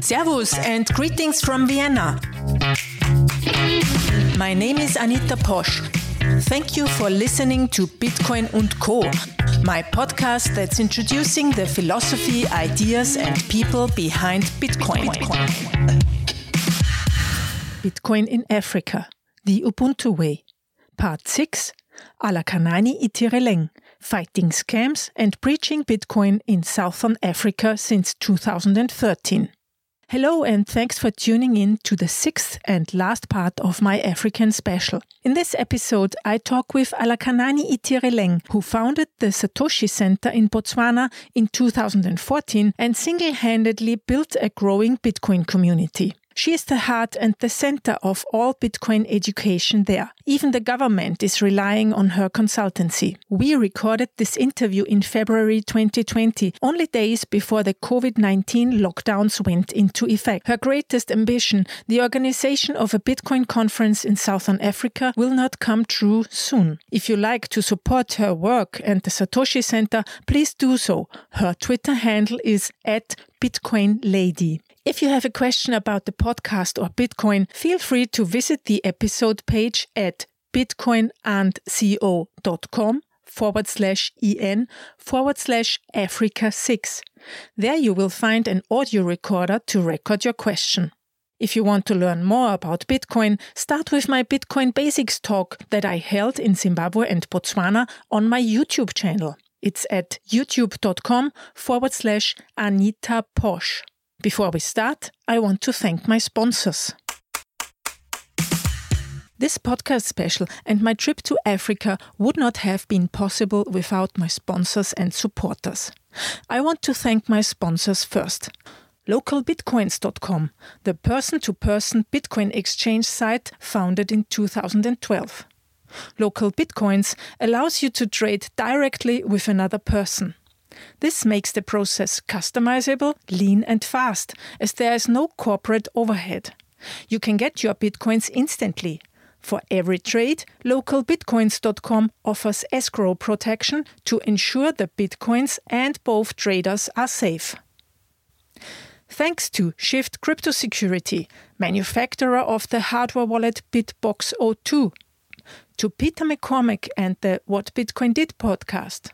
Servus and greetings from Vienna. My name is Anita Posch. Thank you for listening to Bitcoin und Co., my podcast that's introducing the philosophy, ideas, and people behind Bitcoin. Bitcoin in Africa, the Ubuntu Way. Part 6 Alakanani Itireleng Fighting Scams and Preaching Bitcoin in Southern Africa since 2013. Hello, and thanks for tuning in to the sixth and last part of my African special. In this episode, I talk with Alakanani Itireleng, who founded the Satoshi Center in Botswana in 2014 and single handedly built a growing Bitcoin community. She is the heart and the center of all Bitcoin education there. Even the government is relying on her consultancy. We recorded this interview in February 2020, only days before the COVID 19 lockdowns went into effect. Her greatest ambition, the organization of a Bitcoin conference in Southern Africa, will not come true soon. If you like to support her work and the Satoshi Center, please do so. Her Twitter handle is at Bitcoin Lady. If you have a question about the podcast or Bitcoin, feel free to visit the episode page at bitcoinandco.com forward slash en forward slash Africa 6. There you will find an audio recorder to record your question. If you want to learn more about Bitcoin, start with my Bitcoin Basics talk that I held in Zimbabwe and Botswana on my YouTube channel. It's at youtube.com forward slash Anita Posch. Before we start, I want to thank my sponsors. This podcast special and my trip to Africa would not have been possible without my sponsors and supporters. I want to thank my sponsors first. LocalBitcoins.com, the person to person Bitcoin exchange site founded in 2012. Local Bitcoins allows you to trade directly with another person. This makes the process customizable, lean, and fast, as there is no corporate overhead. You can get your bitcoins instantly. For every trade, localbitcoins.com offers escrow protection to ensure the bitcoins and both traders are safe. Thanks to Shift Crypto Security, manufacturer of the hardware wallet Bitbox 02, to Peter McCormack and the What Bitcoin Did podcast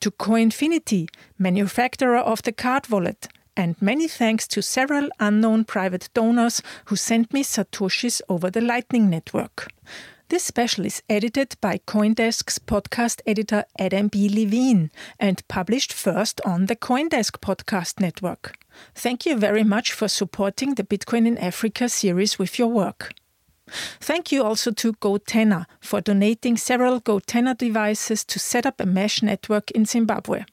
to Coinfinity, manufacturer of the card wallet, and many thanks to several unknown private donors who sent me Satoshis over the Lightning Network. This special is edited by Coindesk's podcast editor Adam B. Levine and published first on the Coindesk Podcast Network. Thank you very much for supporting the Bitcoin in Africa series with your work. Thank you also to GoTenna for donating several GoTenna devices to set up a mesh network in Zimbabwe.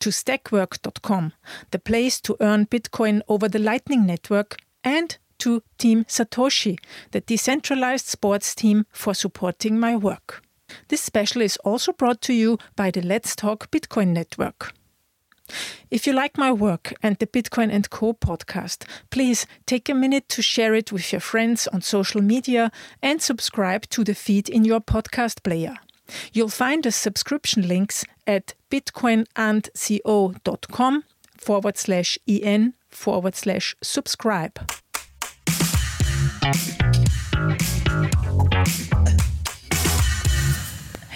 To Stakwork.com, the place to earn Bitcoin over the Lightning Network, and to Team Satoshi, the decentralized sports team for supporting my work. This special is also brought to you by the Let's Talk Bitcoin Network. If you like my work and the Bitcoin and Co podcast, please take a minute to share it with your friends on social media and subscribe to the feed in your podcast player. You'll find the subscription links at bitcoinandco.com forward slash en forward slash subscribe.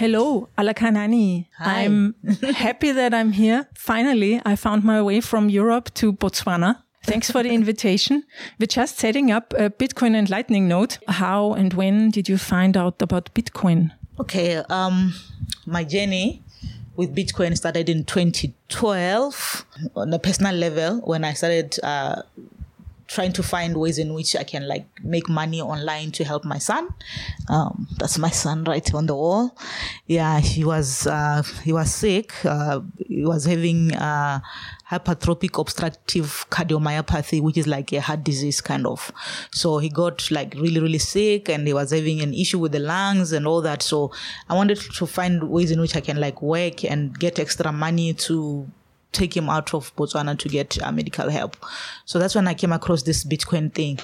Hello, Alakanani. Hi. I'm happy that I'm here. Finally, I found my way from Europe to Botswana. Thanks for the invitation. We're just setting up a Bitcoin and Lightning node. How and when did you find out about Bitcoin? Okay, um, my journey with Bitcoin started in 2012 on a personal level when I started uh, trying to find ways in which I can like make money online to help my son. Um, that's my son right on the wall. Yeah, he was uh, he was sick. Uh, he was having uh, hypertrophic obstructive cardiomyopathy, which is like a heart disease kind of. So he got like really really sick, and he was having an issue with the lungs and all that. So I wanted to find ways in which I can like work and get extra money to take him out of Botswana to get uh, medical help. So that's when I came across this Bitcoin thing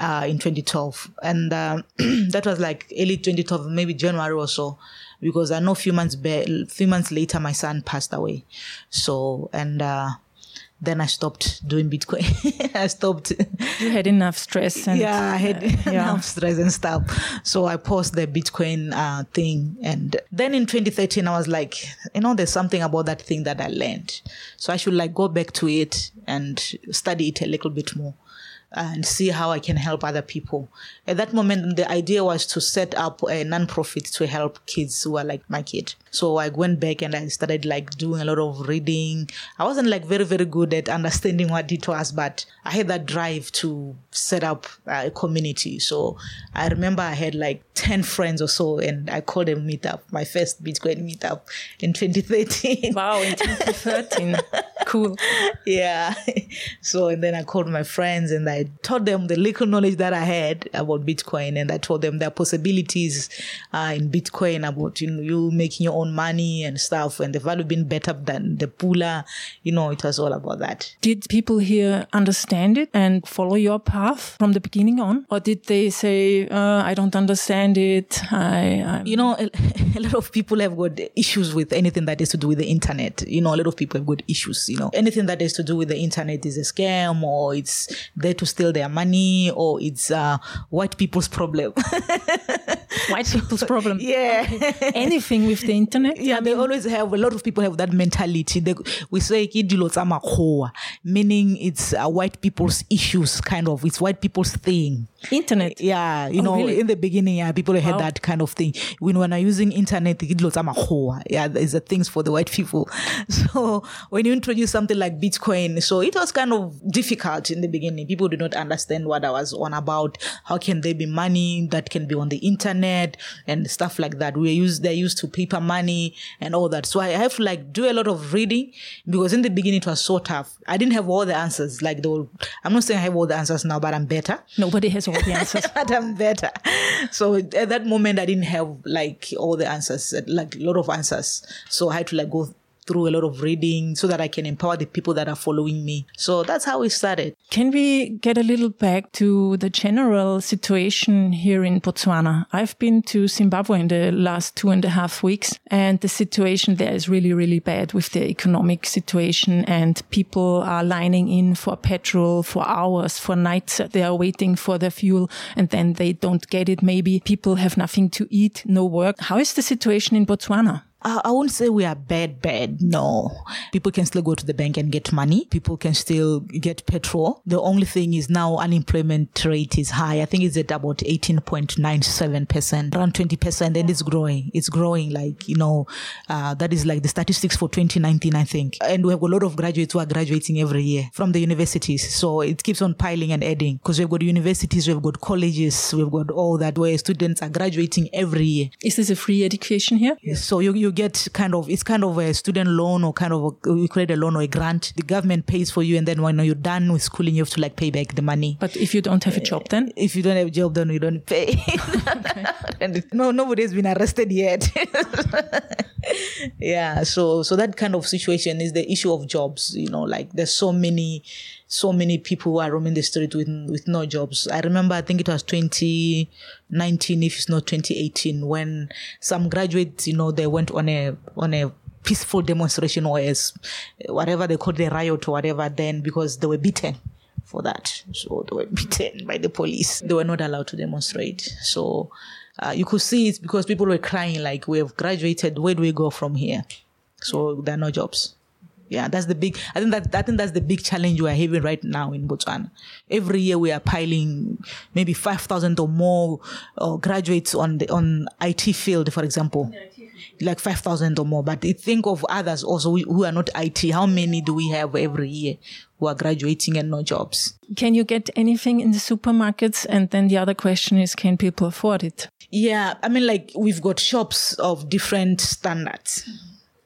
uh, in 2012. And uh, that was like early 2012, maybe January or so, because I know a few months, be- few months later, my son passed away. So, and uh, then I stopped doing Bitcoin. I stopped. You had enough stress and yeah, I had yeah. enough stress and stuff. So I paused the Bitcoin uh, thing. And then in 2013, I was like, you know, there's something about that thing that I learned. So I should like go back to it and study it a little bit more and see how I can help other people. At that moment, the idea was to set up a non-profit to help kids who are like my kid. So I went back and I started like doing a lot of reading. I wasn't like very, very good at understanding what it was, but I had that drive to set up a community. So I remember I had like 10 friends or so and I called a meetup, my first Bitcoin meetup in 2013. Wow, in 2013. cool. Yeah. So, and then I called my friends and I told them the little knowledge that I had about Bitcoin. And I told them there are possibilities uh, in Bitcoin about, you know, you making your own money and stuff and the value being better than the Pula. You know, it was all about that. Did people here understand it and follow your path from the beginning on? Or did they say, uh, I don't understand it? I, I You know, a, a lot of people have got issues with anything that is to do with the internet. You know, a lot of people have got issues. You know, anything that is to do with the internet is a scam or it's there to steal their money or it's uh, white people's problem. white people's problem. yeah. Anything with the internet? Yeah, they always have a lot of people have that mentality. They, we say "Kidilo tsa makgowa," meaning it's uh, white people's issues, kind of. It's white people's thing. Internet. Yeah, you Oh, know, really? in the beginning, yeah, people had Wow. that kind of thing. When when are using internet, "Kidilo tsa makgowa," yeah, there's a things for the white people. So when you introduce something like Bitcoin, so it was kind of difficult in the beginning. People did not understand what I was on about. How can there be money that can be on the internet and stuff like that? We used they're used to paper money and all that. So I have to like do a lot of reading because in the beginning it was so tough. I didn't have all the answers. Like the I'm not saying I have all the answers now, but I'm better Nobody has all the answers. but I'm better. So at that moment, I didn't have like all the answers, like a lot of answers. So I had to like go through a lot of reading so that I can empower the people that are following me. So that's how it started. Can we get a little back to the general situation here in Botswana? I've been to Zimbabwe in the last two and a half weeks, and the situation there is really, really bad with the economic situation, and people are lining in for petrol for hours, for nights. They are waiting for their fuel, and then they don't get it. Maybe people have nothing to eat, no work. How is the situation in Botswana? I I won't say we are bad, bad. No. People can still go to the bank and get money. People can still get petrol. The only thing is now unemployment rate is high. I think it's at about 18.97%, around 20%, and it's growing. It's growing like, you know, uh, that is like the statistics for 2019, I think. And we have a lot of graduates who are graduating every year from the universities. So it keeps on piling and adding because we've got universities, we've got colleges, we've got all that where students are graduating every year. Is this a free education here? So you, you get kind of, it's kind of a student loan or kind of, a, you create a loan or a grant. The government pays for you. And then when you're done with schooling, you have to like pay back the money. But if you don't have a job, then uh, If you don't have a job, then you don't pay. and no, nobody has been arrested yet. yeah. So, so that kind of situation is the issue of jobs. You know, like there's so many, so many people who are roaming the street with with no jobs. I remember, I think it was 2019, if it's not 2018, when some graduates, you know, they went on a on a peaceful demonstration or as whatever they called the riot or whatever. Then because they were beaten for that. So they were beaten by the police. They were not allowed to demonstrate. So uh, you could see it because people were crying like we have graduated where do we go from here so there are no jobs yeah that's the big i think that i think that's the big challenge we're having right now in botswana. Every year we are piling maybe 5000 or more uh, graduates on the on it field for example. Like 5000 or more but think of others also who are not IT how many do we have every year who are graduating and no jobs? Can you get anything in the supermarkets? And then the other question is can people afford IT? Yeah i mean like we've got shops of different standards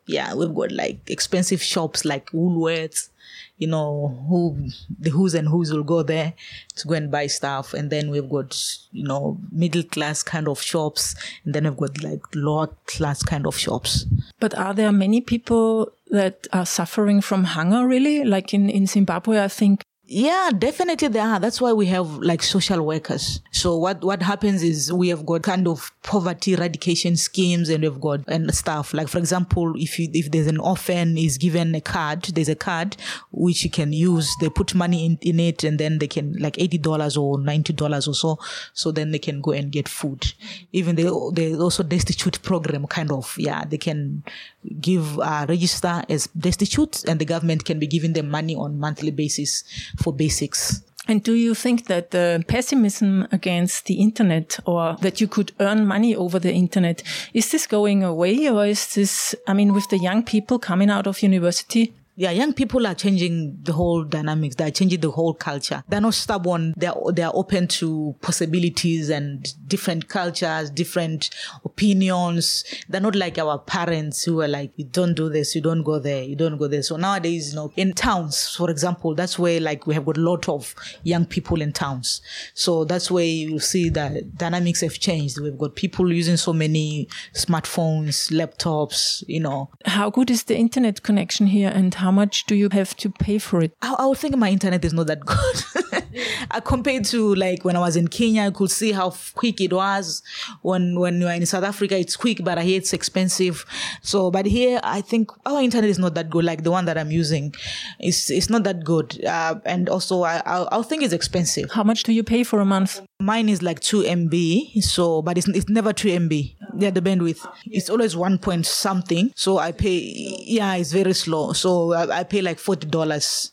yeah, we've got like expensive shops like Woolworths, you know, who the who's and who's will go there to go and buy stuff. And then we've got, you know, middle class kind of shops. And then we've got like lower class kind of shops. But are there many people that are suffering from hunger really? Like in, in Zimbabwe, I think yeah, definitely there are. That's why we have like social workers. So what, what happens is we have got kind of poverty eradication schemes and we've got and stuff. Like for example, if you, if there's an orphan is given a card, there's a card which you can use. They put money in, in it and then they can like $80 or $90 or so. So then they can go and get food. Even they, they also destitute program kind of, yeah, they can give, uh, register as destitute and the government can be giving them money on monthly basis for basics. And do you think that the pessimism against the internet or that you could earn money over the internet, is this going away or is this, I mean, with the young people coming out of university, yeah, young people are changing the whole dynamics. They're changing the whole culture. They're not stubborn. They're, they're open to possibilities and different cultures, different opinions. They're not like our parents who are like, you don't do this, you don't go there, you don't go there. So nowadays, you know, in towns, for example, that's where like we have got a lot of young people in towns. So that's where you see that dynamics have changed. We've got people using so many smartphones, laptops, you know. How good is the internet connection here and how how much do you have to pay for it? I, I would think my internet is not that good. compared to like when I was in Kenya, I could see how quick it was. When when you are in South Africa, it's quick, but I hear it's expensive. So, but here I think our internet is not that good. Like the one that I'm using, it's it's not that good. Uh, and also, I I, I think it's expensive. How much do you pay for a month? Mine is like two MB. So, but it's it's never two MB. Yeah, the bandwidth. It's always one point something. So I pay. Yeah, it's very slow. So I, I pay like forty dollars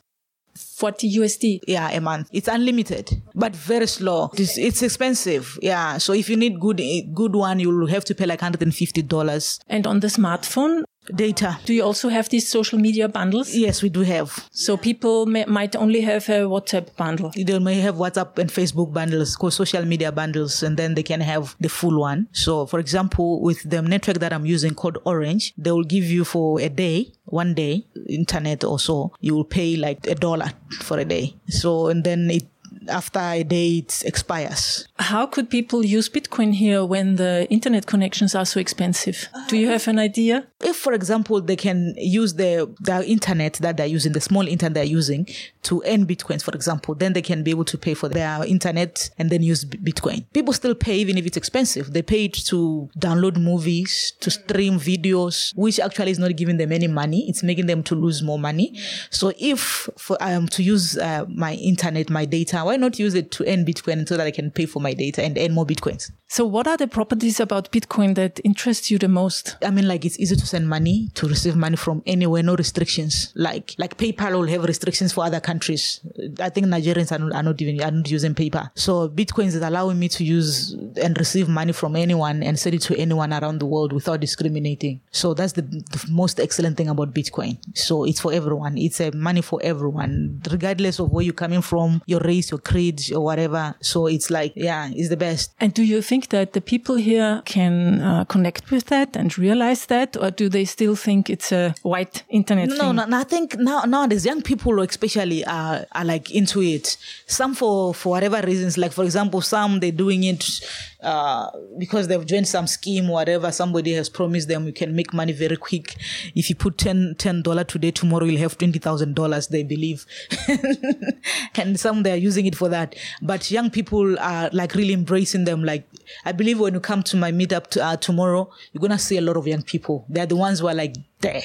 40 USD. Yeah, a month. It's unlimited, but very slow. It's, it's expensive. Yeah. So if you need good, eh, good one, you'll have to pay like $150. And on the smartphone, data. Do you also have these social media bundles? Yes, we do have. So people may, might only have a WhatsApp bundle. They may have WhatsApp and Facebook bundles, called social media bundles, and then they can have the full one. So, for example, with the network that I'm using called Orange, they will give you for a day, one day, internet or so, you will pay like a dollar for a day. So, and then it after a day it expires. How could people use Bitcoin here when the internet connections are so expensive? Do you have an idea? If, for example, they can use the, the internet that they're using, the small internet they're using to earn Bitcoins, for example, then they can be able to pay for their internet and then use Bitcoin. People still pay even if it's expensive. They pay it to download movies, to stream videos, which actually is not giving them any money. It's making them to lose more money. So if for, um, to use uh, my internet, my data, why not use it to earn Bitcoin so that I can pay for my data and earn more Bitcoins? So what are the properties about Bitcoin that interest you the most? I mean, like it's easy to send money, to receive money from anywhere, no restrictions. Like, like PayPal will have restrictions for other countries. I think Nigerians are not, are not even, are not using PayPal. So Bitcoin is allowing me to use and receive money from anyone and send it to anyone around the world without discriminating. So that's the, the most excellent thing about Bitcoin. So it's for everyone. It's a money for everyone, regardless of where you're coming from, your race, your creed, or whatever. So it's like, yeah, it's the best. And do you think think that the people here can uh, connect with that and realize that, or do they still think it's a white internet no, thing? No, no, I think now nowadays young people especially are, are like into it. Some for for whatever reasons, like for example, some they're doing it uh, because they've joined some scheme, whatever. Somebody has promised them you can make money very quick. If you put 10 dollar today, tomorrow you'll have twenty thousand dollars. They believe, and some they're using it for that. But young people are like really embracing them. Like I believe when you come to my meetup to, uh, tomorrow, you're gonna see a lot of young people. They're the ones who are like there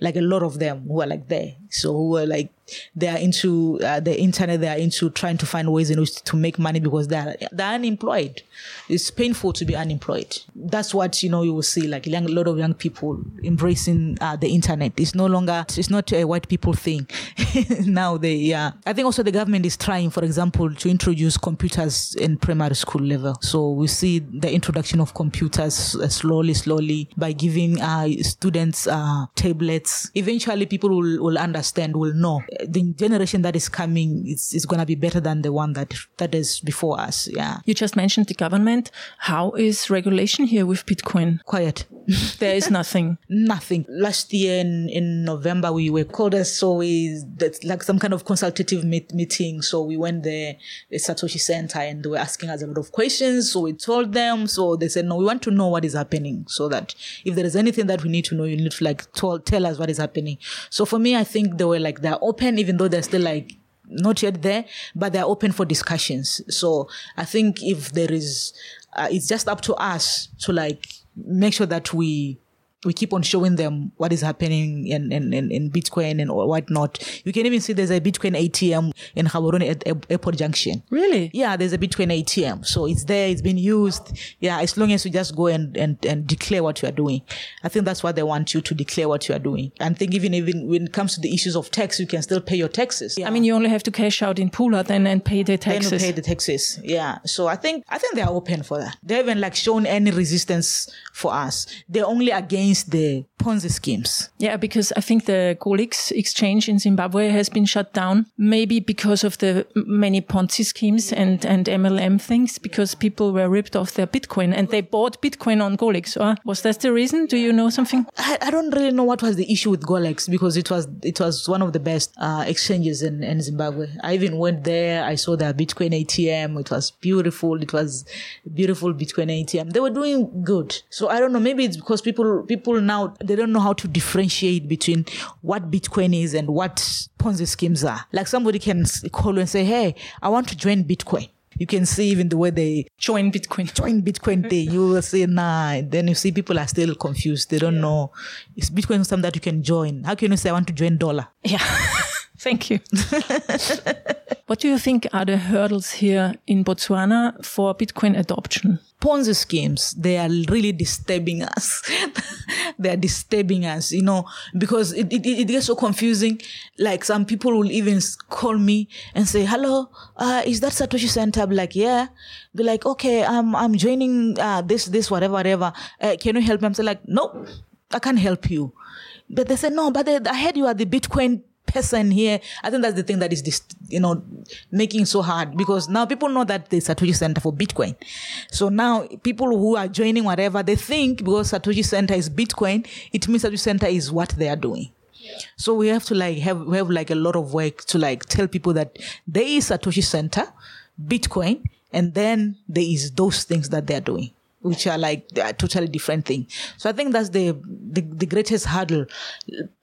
like a lot of them who are like there. So who are like they are into uh, the internet. They are into trying to find ways in which to make money because they are they're unemployed. It's painful to be unemployed. That's what you know. You will see like a lot of young people embracing uh, the internet. It's no longer it's not a white people thing. now they yeah. I think also the government is trying, for example, to introduce computers in primary school level. So we see the introduction of computers uh, slowly, slowly by giving uh, students uh, tablets. Eventually, people will, will understand, will know the generation that is coming is, is going to be better than the one that that is before us. Yeah. You just mentioned the government. How is regulation here with Bitcoin? Quiet. there is nothing. Nothing. Last year in, in November, we were called as so we that's like some kind of consultative meet, meeting. So we went there, the Satoshi Center, and they were asking us a lot of questions. So we told them. So they said, no, we want to know what is happening, so that if there is anything that we need to know, you need to like tell, tell us what is happening. So for me, I think they were like they're open, even though they're still like not yet there, but they're open for discussions. So I think if there is, uh, it's just up to us to like make sure that we we keep on showing them what is happening in, in, in, in Bitcoin and whatnot. You can even see there's a Bitcoin ATM in Gaborone at Airport Junction. Really? Yeah, there's a Bitcoin ATM. So it's there, it's been used. Yeah, as long as you just go and, and, and declare what you are doing. I think that's what they want you to declare what you are doing. And think even, even when it comes to the issues of tax, you can still pay your taxes. Yeah. I mean, you only have to cash out in Pula then and pay the taxes. Then pay the taxes. Yeah. So I think, I think they are open for that. They haven't like shown any resistance for us. They're only against the Ponzi schemes. Yeah, because I think the Golix exchange in Zimbabwe has been shut down, maybe because of the many Ponzi schemes and, and MLM things, because people were ripped off their Bitcoin and they bought Bitcoin on Golix. Or was that the reason? Do you know something? I, I don't really know what was the issue with Golix because it was it was one of the best uh, exchanges in, in Zimbabwe. I even went there. I saw their Bitcoin ATM. It was beautiful. It was beautiful Bitcoin ATM. They were doing good. So I don't know. Maybe it's because people people now they don't know how to differentiate between what Bitcoin is and what Ponzi schemes are. Like somebody can call you and say, "Hey, I want to join Bitcoin." You can see even the way they join Bitcoin. Join Bitcoin thing. You will say nah. Then you see people are still confused. They don't yeah. know. Is Bitcoin something that you can join? How can you say I want to join dollar? Yeah. Thank you. what do you think are the hurdles here in Botswana for Bitcoin adoption? Ponzi schemes, they are really disturbing us. they are disturbing us, you know, because it, it, it, gets so confusing. Like some people will even call me and say, hello, uh, is that Satoshi Center? I'm like, yeah. They're like, okay, I'm, I'm joining, uh, this, this, whatever, whatever. Uh, can you help me? I'm saying like, nope, I can't help you. But they said, no, but they, I heard you are the Bitcoin person here. I think that's the thing that is, this, you know, making so hard because now people know that the Satoshi Center for Bitcoin. So now people who are joining whatever, they think because Satoshi Center is Bitcoin, it means Satoshi Center is what they are doing. So we have to like have, we have like a lot of work to like tell people that there is Satoshi Center, Bitcoin, and then there is those things that they're doing which are like a totally different thing. So I think that's the, the, the greatest hurdle.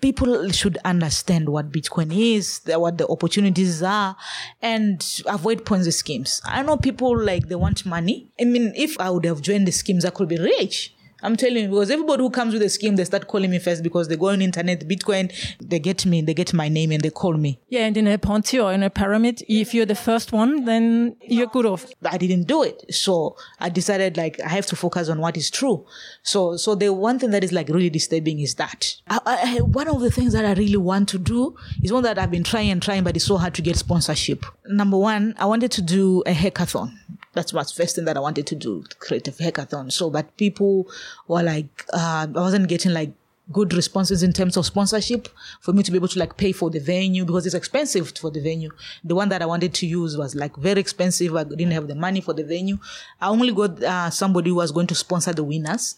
People should understand what Bitcoin is, what the opportunities are, and avoid Ponzi schemes. I know people like they want money. I mean, if I would have joined the schemes, I could be rich. I'm telling you, because everybody who comes with a scheme, they start calling me first because they go on internet, Bitcoin, they get me, they get my name and they call me. Yeah, and in a Ponzi or in a pyramid, if you're the first one, then you're good off. I didn't do it. So I decided like I have to focus on what is true. So, so the one thing that is like really disturbing is that I, I, one of the things that I really want to do is one that I've been trying and trying, but it's so hard to get sponsorship. Number one, I wanted to do a hackathon that's what's first thing that I wanted to do, create a hackathon. So, but people were like, uh, I wasn't getting like good responses in terms of sponsorship for me to be able to like pay for the venue because it's expensive for the venue. The one that I wanted to use was like very expensive. I didn't have the money for the venue. I only got uh, somebody who was going to sponsor the winners.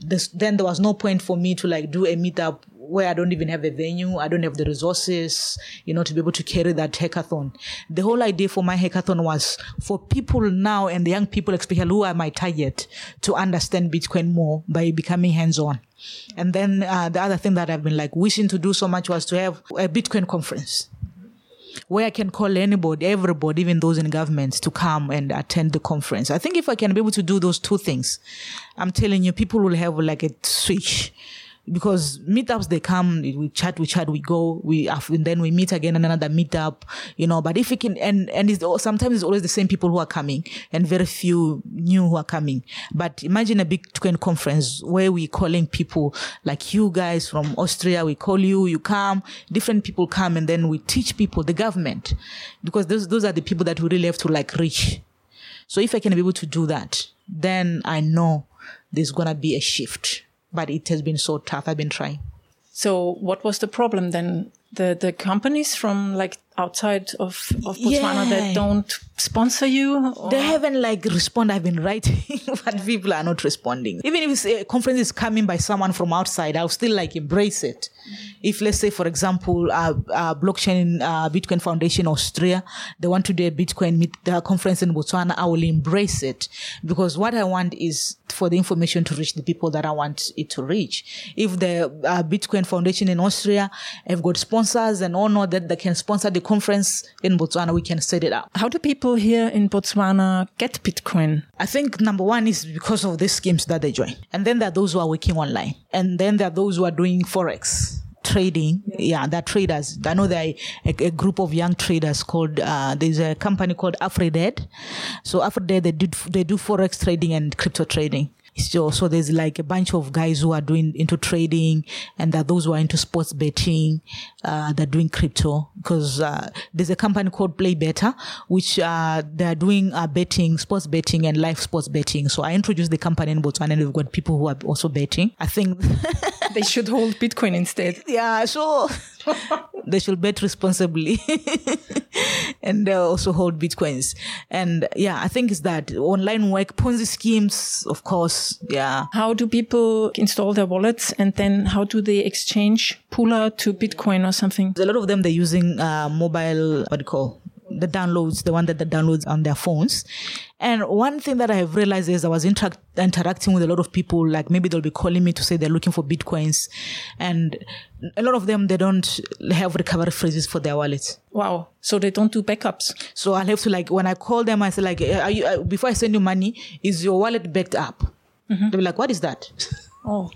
This, then there was no point for me to like do a meetup where I don't even have a venue, I don't have the resources, you know, to be able to carry that hackathon. The whole idea for my hackathon was for people now and the young people, especially who are my target, to understand Bitcoin more by becoming hands-on. And then uh, the other thing that I've been like wishing to do so much was to have a Bitcoin conference where I can call anybody, everybody, even those in government to come and attend the conference. I think if I can be able to do those two things, I'm telling you, people will have like a switch because meetups they come, we chat, we chat, we go, we and then we meet again in another meetup, you know. But if we can, and and it's, sometimes it's always the same people who are coming, and very few new who are coming. But imagine a big Bitcoin conference where we calling people like you guys from Austria, we call you, you come, different people come, and then we teach people the government, because those those are the people that we really have to like reach. So if I can be able to do that, then I know there's gonna be a shift but it has been so tough. I've been trying. So what was the problem then? The the companies from like outside of, of Botswana yeah. that don't sponsor you? Or? They haven't like respond. I've been writing, but people are not responding. Even if a conference is coming by someone from outside, I'll still like embrace it. Mm-hmm. If let's say, for example, uh, uh, blockchain uh, Bitcoin Foundation Austria, they want to do a Bitcoin meet, uh, conference in Botswana, I will embrace it because what I want is for the information to reach the people that I want it to reach. If the uh, Bitcoin Foundation in Austria have got sponsors and all know that they can sponsor the conference in Botswana, we can set it up. How do people here in Botswana get Bitcoin? I think number one is because of the schemes that they join. And then there are those who are working online. And then there are those who are doing Forex trading. Yeah, they're traders. I know there a, a, group of young traders called, uh, there's a company called Afrodead. So Afrodead, they do, they do Forex trading and crypto trading. So, so there's like a bunch of guys who are doing into trading and that those who are into sports betting, uh, they're doing crypto because, uh, there's a company called Play Better, which, uh, they're doing, uh, betting, sports betting and live sports betting. So I introduced the company in Botswana and we've got people who are also betting. I think they should hold Bitcoin instead. Yeah. So they should bet responsibly and uh, also hold bitcoins. And yeah i think it's that online work ponzi schemes of course yeah. How do people install their wallets? And then how do they exchange Pula to bitcoin or something? A lot of them they're using uh, mobile what do you call the downloads, the one that the downloads on their phones. And one thing that I have realized is I was inter- interacting with a lot of people, like maybe they'll be calling me to say they're looking for Bitcoins. And a lot of them, they don't have recovery phrases for their wallets. Wow. So they don't do backups. So I'll have to like, when I call them, I say like, are you, uh, before I send you money, is your wallet backed up? Mm-hmm. They'll be like, what is that? Oh,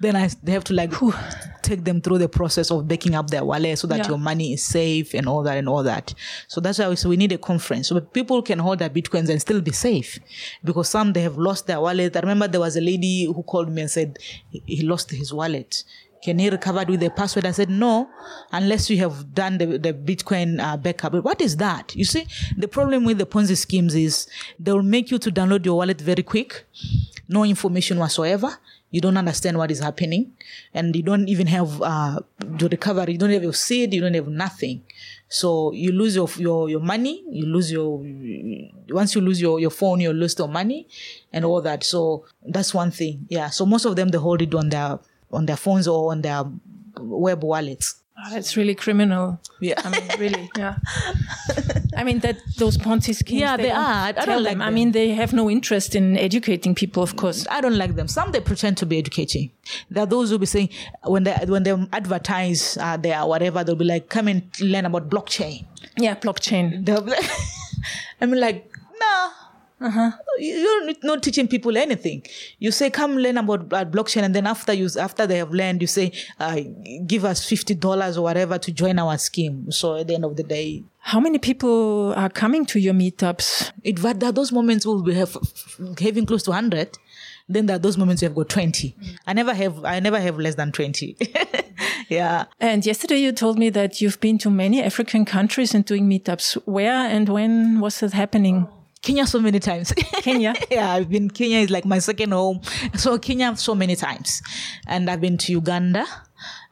then I they have to like Whew. take them through the process of backing up their wallet so that yeah. your money is safe and all that and all that. So that's why we, so we need a conference so people can hold their bitcoins and still be safe because some they have lost their wallet. I remember there was a lady who called me and said he lost his wallet. Can he recover with the password? I said, no, unless you have done the, the Bitcoin uh, backup. But what is that? You see, the problem with the Ponzi schemes is they will make you to download your wallet very quick, no information whatsoever you don't understand what is happening. And you don't even have uh, the recovery. You don't have your seed you don't have nothing. So you lose your your, your money you lose your once you lose your, your phone you lose your money and all that. So that's one thing. Yeah. So most of them they hold it on their on their phones or on their web wallets That's really criminal. Yeah. I mean, really. Yeah. I mean, that those Ponzi schemes. Yeah, they, they are. I don't like them. them. I mean, they have no interest in educating people, of course. I don't like them. Some they pretend to be educating. There are those who be saying when they when they advertise uh, their whatever, they'll be like, "Come and learn about blockchain." Yeah, blockchain. I mean, like, nah uh-huh. You're not teaching people anything. You say, "Come learn about blockchain," and then after you after they have learned, you say, uh, "Give us fifty dollars or whatever to join our scheme." So at the end of the day, how many people are coming to your meetups? It there are those moments will be have, having close to hundred. Then there are those moments you have got twenty. Mm. I never have I never have less than twenty. yeah. And yesterday you told me that you've been to many African countries and doing meetups. Where and when was that happening? Kenya so many times. Kenya? yeah, I've been, Kenya is like my second home. So Kenya so many times. And I've been to Uganda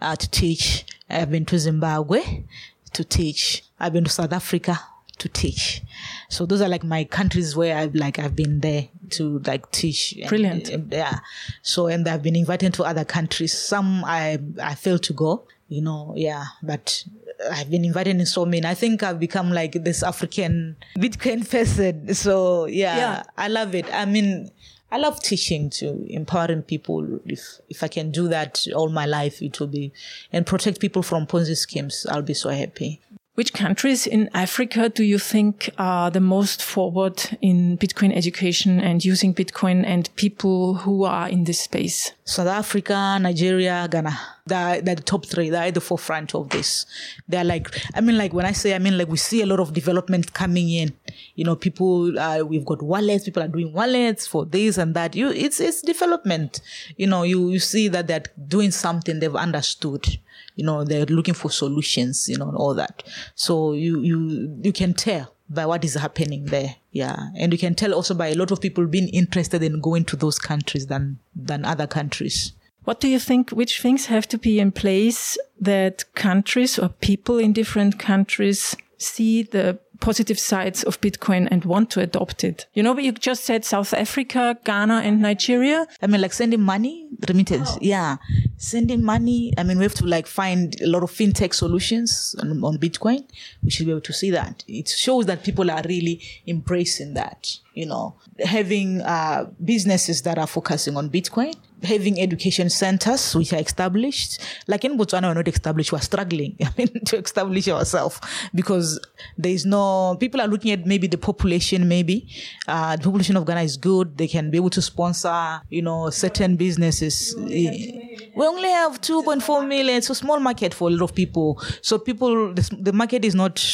uh, to teach. I've been to Zimbabwe to teach. I've been to South Africa to teach. So those are like my countries where I've like, I've been there to like teach. Brilliant. And, yeah. So, and I've been invited to other countries. Some I, I failed to go, you know, yeah, but I've been invited in so many. I think I've become like this African Bitcoin person. So yeah, yeah. I love it. I mean, I love teaching to empowering people. If if I can do that all my life, it will be and protect people from Ponzi schemes. I'll be so happy. Which countries in Africa do you think are the most forward in Bitcoin education and using Bitcoin and people who are in this space? South Africa, Nigeria, Ghana. They're, they're the top three. They're at the forefront of this. They're like, I mean, like when I say, I mean, like we see a lot of development coming in. You know, people, uh, we've got wallets. People are doing wallets for this and that. You, it's it's development. You know, you you see that they're doing something they've understood you know they're looking for solutions you know and all that so you you you can tell by what is happening there? Yeah. And you can tell also by a lot of people being interested in going to those countries than than other countries. What do you think which things have to be in place that countries or people in different countries see the positive sides of Bitcoin and want to adopt it. You know, but you just said South Africa, Ghana, and Nigeria. I mean, like sending money, remittance. Oh. Yeah. Sending money. I mean, we have to like find a lot of fintech solutions on, on Bitcoin. We should be able to see that. It shows that people are really embracing that, you know, having uh, businesses that are focusing on Bitcoin having education centers which are established. Like in Botswana, we're not established. We're struggling. I mean, to establish ourselves because there is no, people are looking at maybe the population, maybe. Uh, the population of Ghana is good. They can be able to sponsor, you know, certain businesses. We only have 2.4 million. It's a small market for a lot of people. So people, the, the market is not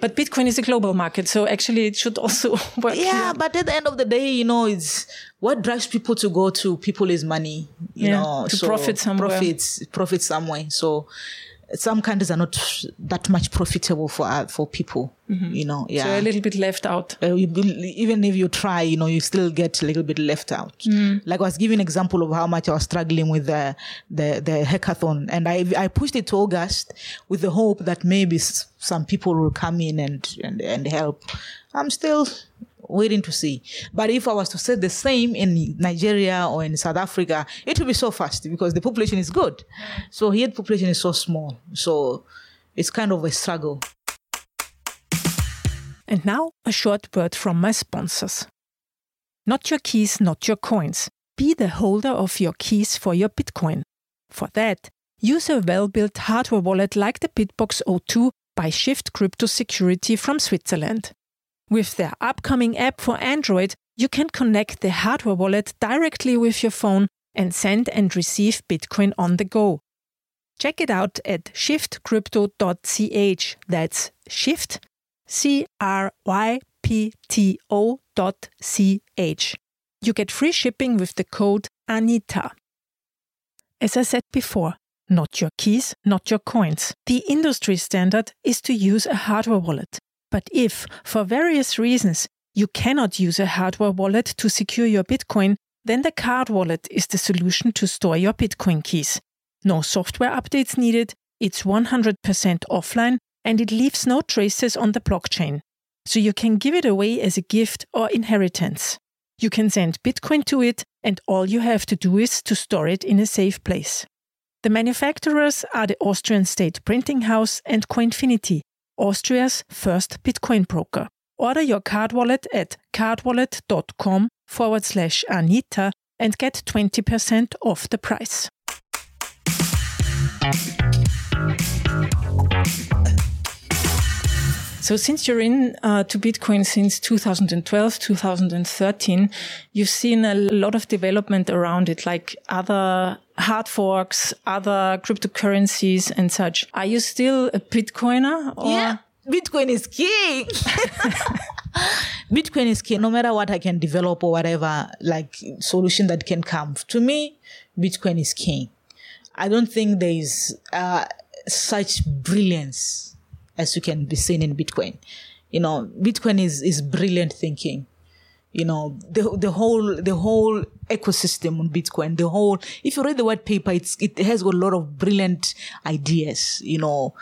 but Bitcoin is a global market, so actually it should also work. Yeah, here. but at the end of the day, you know, it's what drives people to go to people is money. You yeah, know, to so profit somewhere. Profits, profit somewhere. So some countries are not that much profitable for uh, for people. Mm-hmm. You know, yeah. So a little bit left out. Uh, even if you try, you know, you still get a little bit left out. Mm. Like I was giving an example of how much I was struggling with the the, the hackathon, and I I pushed it to August with the hope that maybe some people will come in and and, and help. I'm still waiting to see. But if I was to say the same in Nigeria or in South Africa, it would be so fast because the population is good. So here the population is so small. So it's kind of a struggle. And now a short word from my sponsors. Not your keys, not your coins. Be the holder of your keys for your Bitcoin. For that, use a well built hardware wallet like the Bitbox O2 by Shift Crypto Security from Switzerland. With their upcoming app for Android, you can connect the hardware wallet directly with your phone and send and receive Bitcoin on the go. Check it out at shiftcrypto.ch. That's shift, C R Y P T O dot C H. You get free shipping with the code ANITA. As I said before, not your keys, not your coins. The industry standard is to use a hardware wallet. But if, for various reasons, you cannot use a hardware wallet to secure your Bitcoin, then the card wallet is the solution to store your Bitcoin keys. No software updates needed, it's 100% offline, and it leaves no traces on the blockchain. So you can give it away as a gift or inheritance. You can send Bitcoin to it, and all you have to do is to store it in a safe place. The manufacturers are the Austrian State Printing House and Coinfinity, Austria's first Bitcoin broker. Order your card wallet at cardwallet.com forward slash Anita and get 20% off the price. So since you're in uh, to Bitcoin since 2012, 2013, you've seen a lot of development around it, like other hard forks, other cryptocurrencies and such. Are you still a Bitcoiner? Or? Yeah. Bitcoin is king. Bitcoin is king. No matter what I can develop or whatever, like solution that can come to me, Bitcoin is king. I don't think there is uh, such brilliance as you can be seen in Bitcoin. You know, Bitcoin is is brilliant thinking you know the the whole the whole ecosystem on bitcoin the whole if you read the white paper it's it has got a lot of brilliant ideas you know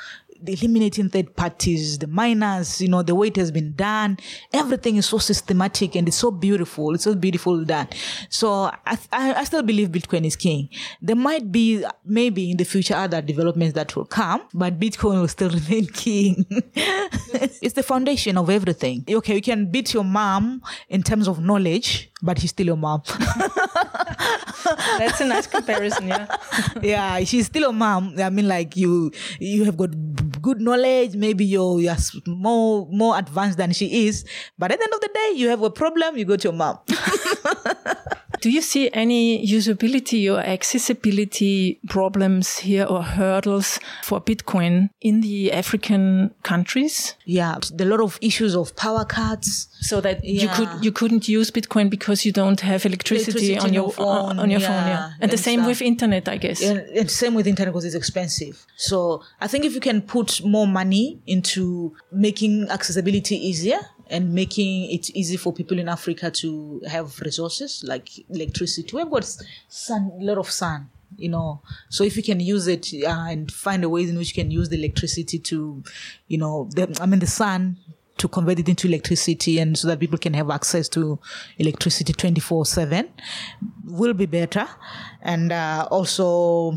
eliminating third parties, the miners, you know, the way it has been done. Everything is so systematic and it's so beautiful. It's so beautiful done. So I, I, still believe Bitcoin is king. There might be maybe in the future other developments that will come, but Bitcoin will still remain king. it's the foundation of everything. Okay, you can beat your mom in terms of knowledge, but she's still your mom. That's a nice comparison, yeah. yeah, she's still a mom. I mean, like you, you have got good knowledge, maybe you're, you're more, more advanced than she is. But at the end of the day, you have a problem, you go to your mom. Do you see any usability or accessibility problems here or hurdles for Bitcoin in the African countries? Yeah, a lot of issues of power cuts. So that you could you couldn't use Bitcoin because you don't have electricity, Electricity on your phone, on your phone, yeah, yeah. And the same stuff. with internet, I guess. And, and same with internet because it's expensive. So I think if you can put more money into making accessibility easier and making it easy for people in Africa to have resources like electricity. We've got sun, a lot of sun, you know. So if you can use it uh, and find a ways in which you can use the electricity to, you know, the, I mean the sun to convert it into electricity and so that people can have access to electricity 24 7 will be better and uh, also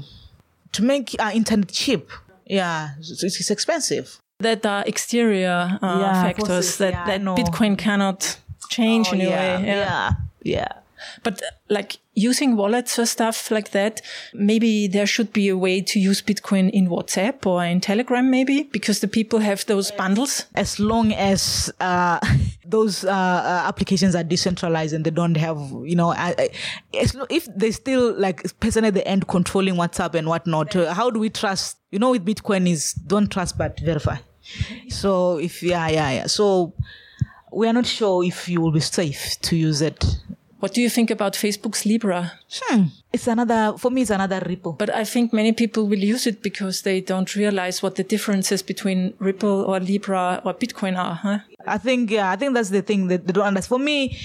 to make uh, internet cheap yeah it's, it's expensive that are exterior uh, Yeah, factors forces, that, yeah, that. Bitcoin cannot change Oh, in a yeah, way. yeah yeah But like using wallets or stuff like that, maybe there should be a way to use Bitcoin in WhatsApp or in Telegram, maybe because the people have those bundles. as long as uh, those uh, uh, applications are decentralized and they don't have, you know, I, I, as lo- if they still like person at the end controlling WhatsApp and whatnot, uh, how do we trust? You know, with Bitcoin is don't trust but verify. So if yeah, yeah, yeah. So we are not sure if you will be safe to use it. What do you think about Facebook's Libra? Hmm. It's another for me. It's another Ripple. But I think many people will use it because they don't realize what the differences between Ripple or Libra or Bitcoin are, huh? I think yeah, I think that's the thing that they don't understand. For me,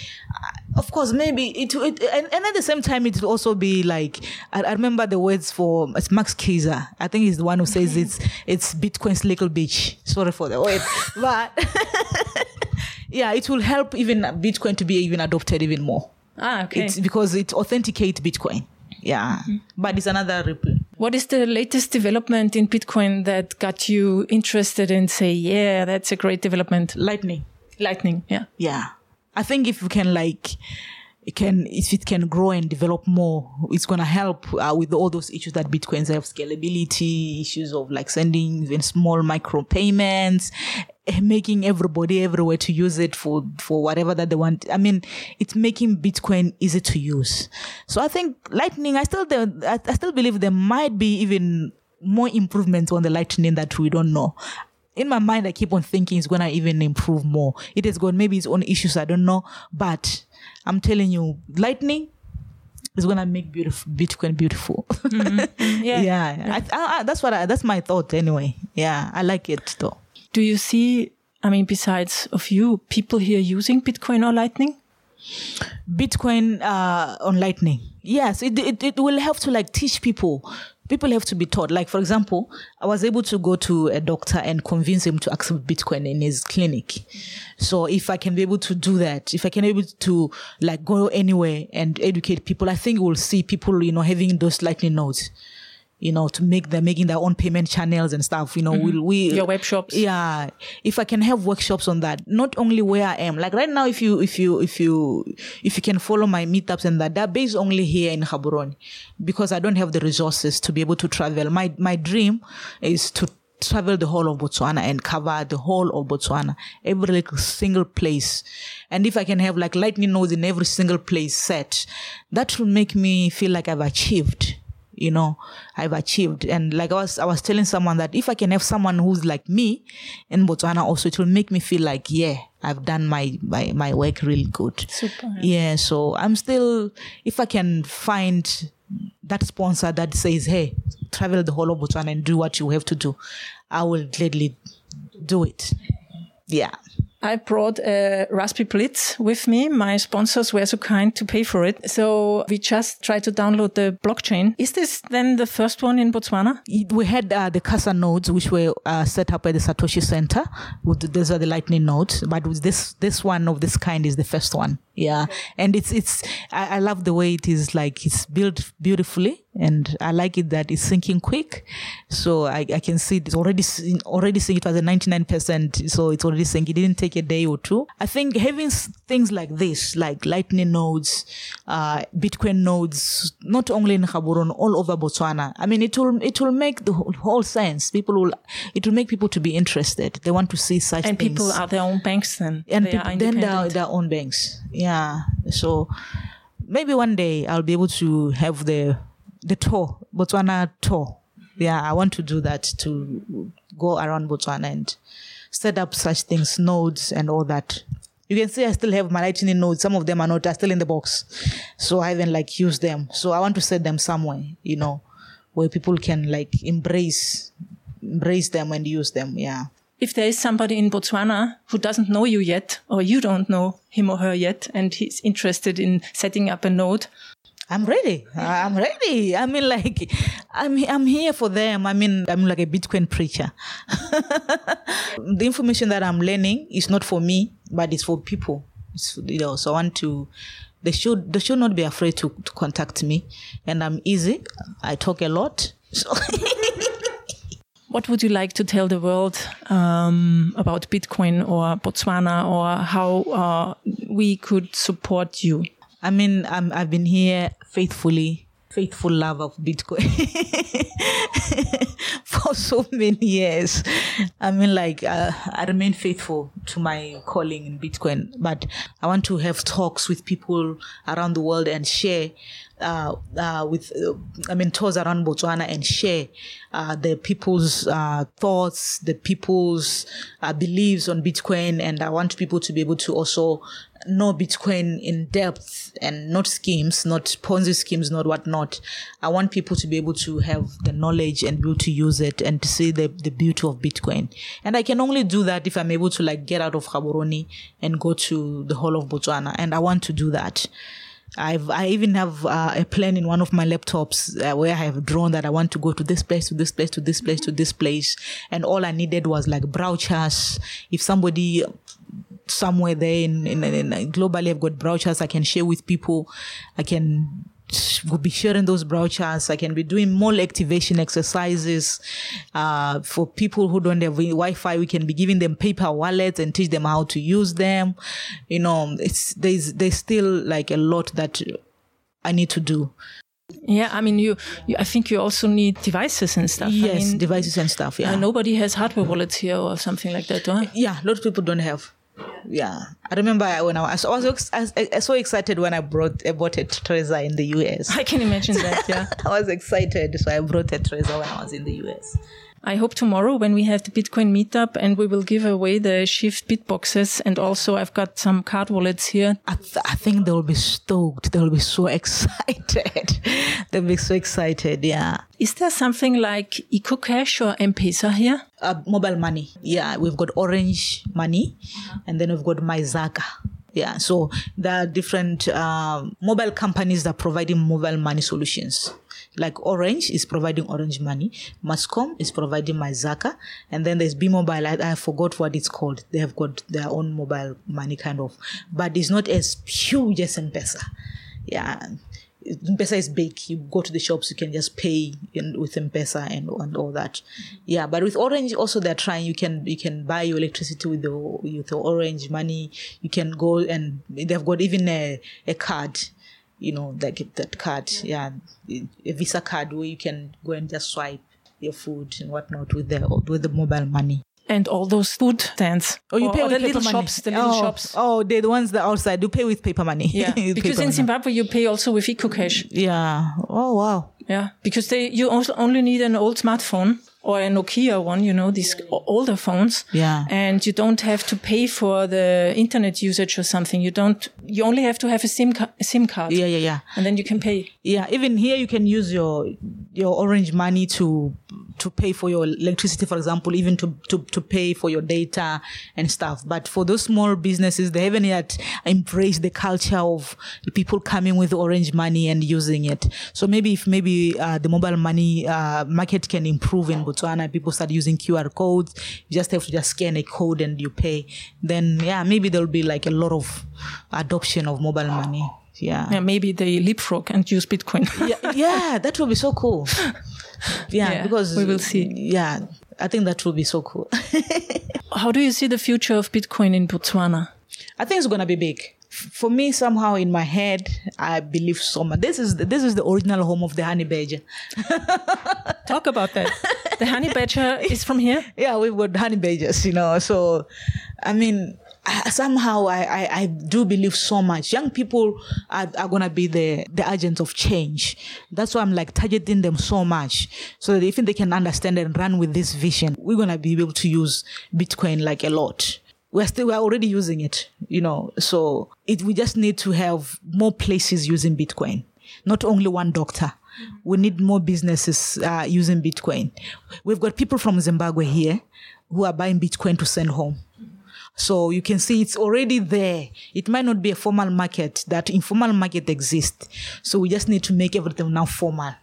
of course, maybe it, it and, and at the same time, it will also be like I, I remember the words for it's Max Keiser. I think he's the one who says it's it's Bitcoin's little bitch. Sorry for the word, but yeah, it will help even Bitcoin to be even adopted even more. Ah, okay. It's because it authenticates Bitcoin. Yeah, but it's another Ripple. What is the latest development in Bitcoin that got you interested in say, yeah, that's a great development? Lightning. Lightning, yeah. yeah i think if we can like it can if it can grow and develop more it's going to help uh, with all those issues that bitcoins have scalability issues of like sending even small micro payments making everybody everywhere to use it for for whatever that they want i mean it's making bitcoin easy to use so i think lightning i still there I, still believe there might be even more improvements on the lightning that we don't know in my mind, I keep on thinking it's gonna even improve more. It has got maybe its own issues, I don't know, but I'm telling you, Lightning is gonna make beautiful Bitcoin beautiful. Mm-hmm. Yeah. yeah, I, I, I, that's what I, that's my thought anyway. Yeah, I like it though. Do you see, I mean, besides of you, people here using Bitcoin or Lightning? Bitcoin uh, on Lightning. Yes, it, it it will have to like teach people. People have to be taught. Like for example, I was able to go to a doctor and convince him to accept Bitcoin in his clinic. So if I can be able to do that, if I can be able to like go anywhere and educate people, I think we'll see people, you know, having those Lightning nodes. You know, to make them making their own payment channels and stuff. You know, mm-hmm. will we Your web shops. yeah if i can have workshops on that not only where i am like right now if you if you if you if you can follow my meetups and that they're based only here in Gaborone because i don't have the resources to be able to travel my my dream is to travel the whole of botswana and cover the whole of botswana every like single place and if i can have like lightning nodes in every single place set that will make me feel like i've achieved you know i've achieved. And like i was i was telling someone that if i can have someone who's like me in botswana also it will make me feel like yeah i've done my my, my work really good. Super, yeah so i'm still if i can find that sponsor that says hey travel the whole of botswana and do what you have to do i will gladly do it. Yeah I brought a Raspberry Blitz with me. My sponsors were so kind to pay for it. So we just tried to download the blockchain. Is this then the first one in Botswana? we had uh, the Casa nodes, which were uh, set up at the Satoshicentre. With those are the Lightning nodes, but with this this one of this kind is the first one. Yeah, and it's it's I, I love the way it is like it's built beautifully, and I like it that it's syncing quick. So I, I can see it's already already seeing it was a ninety nine percent. So it's already syncing. It didn't take a day or two. I think having things like this, like Lightning nodes, uh, Bitcoin nodes, not only in Gaborone, all over Botswana. I mean, it will it will make the whole, whole sense. People will it will make people to be interested. They want to see such And things people are their own banks then. and they people, are then their own banks. Yeah. So maybe one day I'll be able to have the the tour, Botswana tour. Yeah, I want to do that to go around Botswana and set up such things, nodes and all that. You can see I still have my lightning nodes. Some of them are not, are still in the box. So I haven't like used them. So I want to set them somewhere, you know, where people can like embrace embrace them and use them. Yeah. if there is somebody in Botswana who doesn't know you yet, or you don't know him or her yet, and he's interested in setting up a node, I'm ready. I'm ready. I mean, like, I'm I'm here for them. I mean, I'm like a Bitcoin preacher. the information that I'm learning is not for me, but it's for people. It's, you know, so I want to. They should they should not be afraid to, to contact me, and I'm easy. I talk a lot. So what would you like to tell the world um, about Bitcoin or Botswana or how uh, we could support you? I mean, I'm, I've been here faithfully, faithful love of Bitcoin for so many years. I mean, like, uh, I remain faithful to my calling in Bitcoin, but I want to have talks with people around the world and share. Uh, uh, with, uh, tours around Botswana and share uh, the people's uh, thoughts, the people's uh, beliefs on Bitcoin, and I want people to be able to also know Bitcoin in depth and not schemes, not Ponzi schemes, not whatnot. I want people to be able to have the knowledge and be able to use it and to see the, the beauty of Bitcoin. And I can only do that if I'm able to like get out of Gaborone and go to the whole of Botswana. And I want to do that. I've I even have uh, a plan in one of my laptops uh, where I have drawn that I want to go to this place, to this place, to this place, to this place, and all I needed was like brochures. If somebody somewhere there in, in, in globally I've got brochures I can share with people, I can will be sharing those brochures. I can be doing more activation exercises uh, for people who don't have Wi-Fi. We can be giving them paper wallets and teach them how to use them. You know, it's there's there's still like a lot that I need to do. Yeah, I mean, you, you I think you also need devices and stuff. I Yes, mean, devices and stuff. Yeah, uh, nobody has hardware wallets here or something like that, huh? yeah, a lot of people don't have. Yeah, I remember when I was, I was I was so excited when I brought I bought a Trezor in the US. I can imagine that, yeah. I was excited, so I brought a Trezor when I was in the US. I hope tomorrow when we have the Bitcoin meetup and we will give away the Shift Bitboxes and also I've got some card wallets here. I, th- I think they will be stoked. They will be so excited. They'll be so excited. Yeah. Is there something like EcoCash or M-Pesa here? Uh, mobile money. Yeah, we've got Orange Money, and then we've got MyZaka. Yeah, so there are different um, mobile companies that are providing mobile money solutions. Like Orange is providing Orange Money, Mascom is providing MyZaka, and then there's B Mobile. I, I forgot what it's called. They have got their own mobile money kind of, but it's not as huge as M-Pesa. Yeah, M-Pesa is big. You go to the shops, you can just pay in, with M-Pesa and, and all that. Yeah, but with Orange also they're trying. You can you can buy your electricity with the with the Orange money. You can go and they've got even a, a card. You know, like that card, yeah, a Visa card where you can go and just swipe your food and whatnot with the with the mobile money. And all those food stands. Oh, you or, pay or with the little money. shops, the little oh, shops. Oh, they're the ones that outside. You pay with paper money. Yeah, because in money. Zimbabwe you pay also with EcoCash. Yeah. Oh wow. Yeah, because they you also only need an old smartphone or a Nokia one, you know, these older phones. Yeah. And you don't have to pay for the internet usage or something. You don't. You only have to have a SIM ca- SIM card. Yeah, yeah, yeah. And then you can pay. Yeah, even here you can use your your orange money to to pay for your electricity, for example, even to, to, to pay for your data and stuff. But for those small businesses, they haven't yet embraced the culture of people coming with orange money and using it. So maybe if maybe uh, the mobile money uh, market can improve in Botswana, people start using QR codes. You just have to just scan a code and you pay. Then yeah, maybe there'll be like a lot of adoption of mobile money. Yeah. Yeah, maybe they leapfrog and use Bitcoin. yeah, yeah, that will be so cool. Yeah, Yeah, because we will see. Yeah, I think that will be so cool. How do you see the future of Bitcoin in Botswana? I think it's gonna be big. For me, somehow in my head, I believe so much. This is this is the original home of the honey badger. Talk about that. the honey badger is from here. Yeah, we've got honey badgers, you know. So, I mean, Somehow I, I, I do believe so much. Young people are, are gonna be the the agents of change. That's why I'm like targeting them so much, so that if they can understand and run with this vision, we're gonna be able to use Bitcoin like a lot. We're still we're already using it, you know. So it we just need to have more places using Bitcoin, not only one doctor. We need more businesses uh, using Bitcoin. We've got people from Zimbabwe here who are buying Bitcoin to send home. So you can see it's already there. It might not be a formal market, that informal market exists. So we just need to make everything now formal.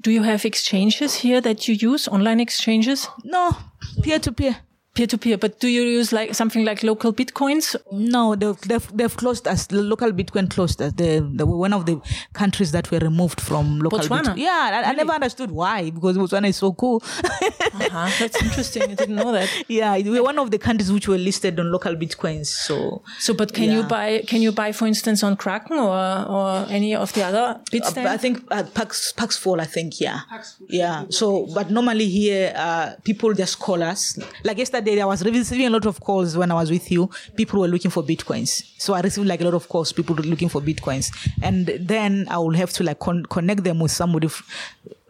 Do you have exchanges here that you use, online exchanges? No, peer to peer. Peer to peer, but do you use like something like LocalBitcoins? No, they've, they've, they've closed us. The local Bitcoin closed us. They, they were one of the countries that were removed from local Botswana? Bitcoin. Yeah, I, I never understood why because Botswana is so cool. Uh-huh, that's interesting. I didn't know that. yeah, we're one of the countries which were listed on LocalBitcoins. So So, but can you buy? Can you buy, for instance, on Kraken or or any of the other Uh, I think uh, Pax Pax Fall. I think yeah, yeah. So, but normally here, uh, people just call us. Like yesterday, I was receiving a lot of calls when I was with you. People were looking for bitcoins, so I received like a lot of calls. People were looking for bitcoins, and then I will have to like con- connect them with somebody f-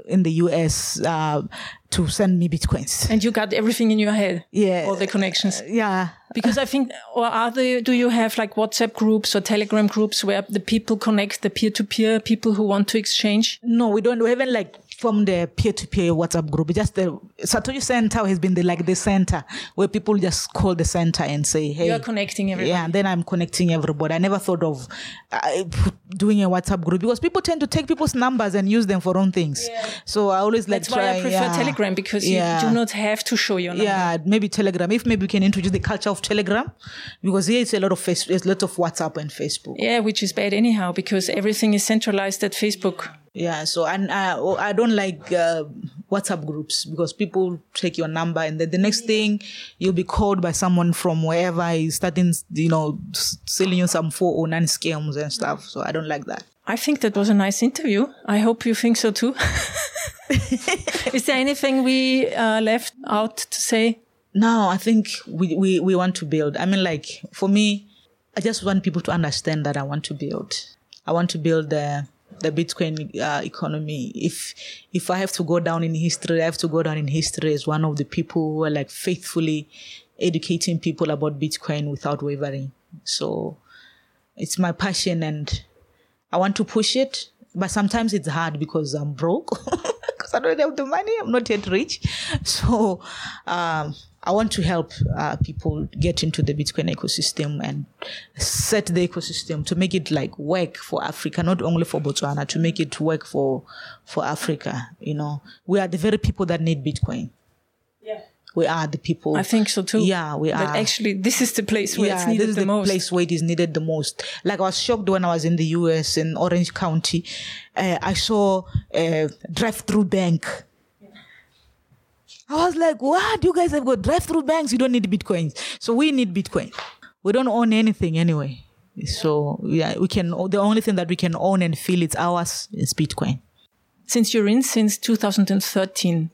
in the US uh, to send me bitcoins. and you got everything in your head. Yeah. all the connections. Yeah. Because I think, or are there, do you have like WhatsApp groups or Telegram groups where the people connect the peer-to-peer people who want to exchange? No, we don't. We haven't like formed a peer-to-peer WhatsApp group. Just the Satoshicentre has been the like the center where people just call the center and say, "Hey." You're connecting everybody. Yeah, and then I'm connecting everybody. I never thought of uh, doing a WhatsApp group because people tend to take people's numbers and use them for wrong things. Yeah. So I always like That's why I prefer yeah. Telegram because Yeah. you do not have to show your number. Yeah, maybe Telegram. If maybe we can introduce the culture of Telegram, because here it's a lot of face, it's a lot of WhatsApp and Facebook. Yeah, which is bad anyhow because everything is centralized at Facebook. Yeah, so and I I don't like uh, WhatsApp groups because people take your number and then the next thing you'll be called by someone from wherever is starting you know selling you some 409 scams and stuff. So I don't like that. I think that was a nice interview. I hope you think so too. is there anything we uh, left out to say? No, I think we, we we want to build. I mean, like for me, I just want people to understand that I want to build. I want to build the the Bitcoin uh, economy. If if I have to go down in history, I have to go down in history as one of the people who are like faithfully educating people about Bitcoin without wavering. So it's my passion and I want to push it, but sometimes it's hard because I'm broke. I don't have the money. I'm not yet rich. So um, I want to help uh, people get into the Bitcoin ecosystem and set the ecosystem to make it like work for Africa, not only for Botswana, to make it work for for Africa. You know, we are the very people that need Bitcoin. Yeah. We are the people. I think so too. Yeah, we That are. actually, this is the place where it's needed this is the, the most. place where it is needed the most. Like I was shocked when I was in the US in Orange County. Uh, I saw a drive-through bank. I was like, "What? You guys have got drive-through banks? You don't need Bitcoins. So we need Bitcoin. We don't own anything anyway. So yeah, we can. The only thing that we can own and feel it's ours is Bitcoin. Since you're in since 2013,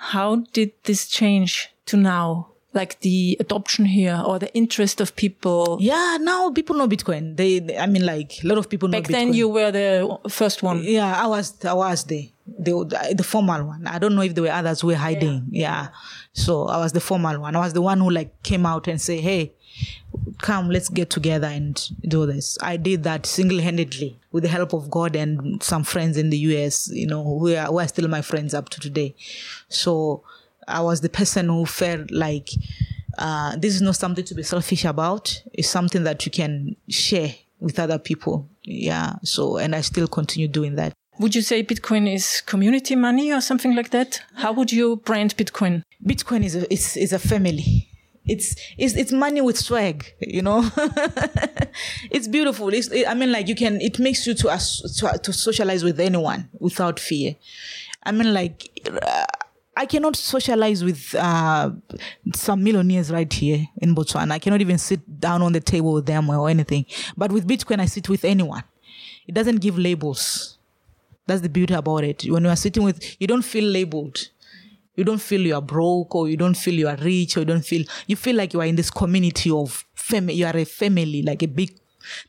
how did this change to now? Like the adoption here or the interest of people? Yeah, now people know Bitcoin. They, they- I mean, like a lot of people know Back then, you were the first one. Yeah, I was I was there. The the formal one. I don't know if there were others who were hiding. Yeah. So I was the formal one. I was the one who like came out and say, "Hey, come, let's get together and do this." I did that single-handedly with the help of God and some friends in the US. You know, who are, who are still my friends up to today. So I was the person who felt like uh, this is not something to be selfish about. It's something that you can share with other people. Yeah. So, and I still continue doing that. Would you say Bitcoin is community money or something like that? How would you brand Bitcoin? Bitcoin is a, is, is a family. It's, it's, it's money with swag, you know? it's beautiful. It's, it, I mean, like you can, it makes you to, to, to socialize with anyone without fear. I mean, like, I cannot socialize with uh, some millionaires right here in Botswana. I cannot even sit down on the table with them or anything. But with Bitcoin, I sit with anyone. It doesn't give labels. That's the beauty about it. When you are sitting with, you don't feel labeled. You don't feel you are broke or you don't feel you are rich or you don't feel, you feel like you are in this community of family. You are a family, like a big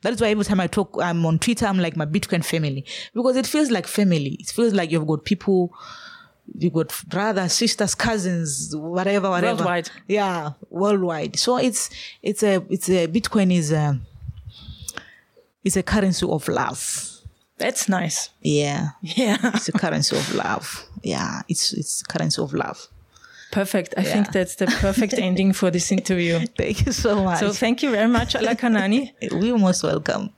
that is why every time I talk, I'm on Twitter, I'm like my Bitcoin family because it feels like family. It feels like you've got people you've got brothers, sisters, cousins, whatever, whatever. Worldwide. Yeah, worldwide. So it's it's a it's a Bitcoin is a it's a currency of love. That's nice. Yeah. Yeah. it's a currency of love. Yeah, it's it's currency of love. Perfect. I yeah. think that's the perfect ending for this interview. thank you so much. So thank you very much, Alakanani. We're most welcome.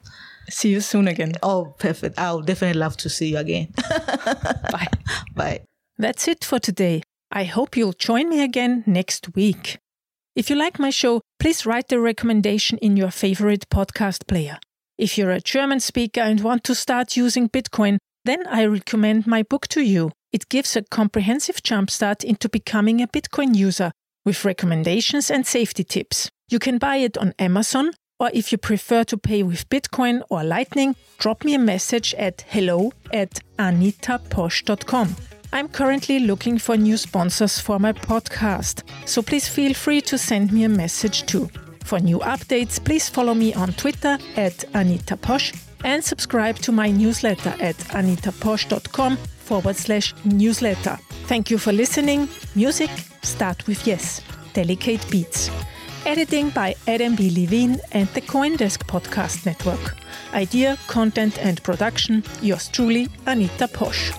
See you soon again. Oh, perfect. I'll definitely love to see you again. Bye. Bye. That's it for today. I hope you'll join me again next week. If you like my show, please write the recommendation in your favorite podcast player. If you're a German speaker and want to start using Bitcoin, then I recommend my book to you. It gives a comprehensive jumpstart into becoming a Bitcoin user with recommendations and safety tips. You can buy it on Amazon, or if you prefer to pay with Bitcoin or Lightning, drop me a message at hello at anitaposch.com. I'm currently looking for new sponsors for my podcast, so please feel free to send me a message too. For new updates, please follow me on Twitter at Anita Posch and subscribe to my newsletter at anitaposch.com forward slash newsletter. Thank you for listening. Music, start with Yes, Delicate Beats. Editing by Adam B. Levine and the Coindesk Podcast Network. Idea, content, and production, yours truly, Anita Posch.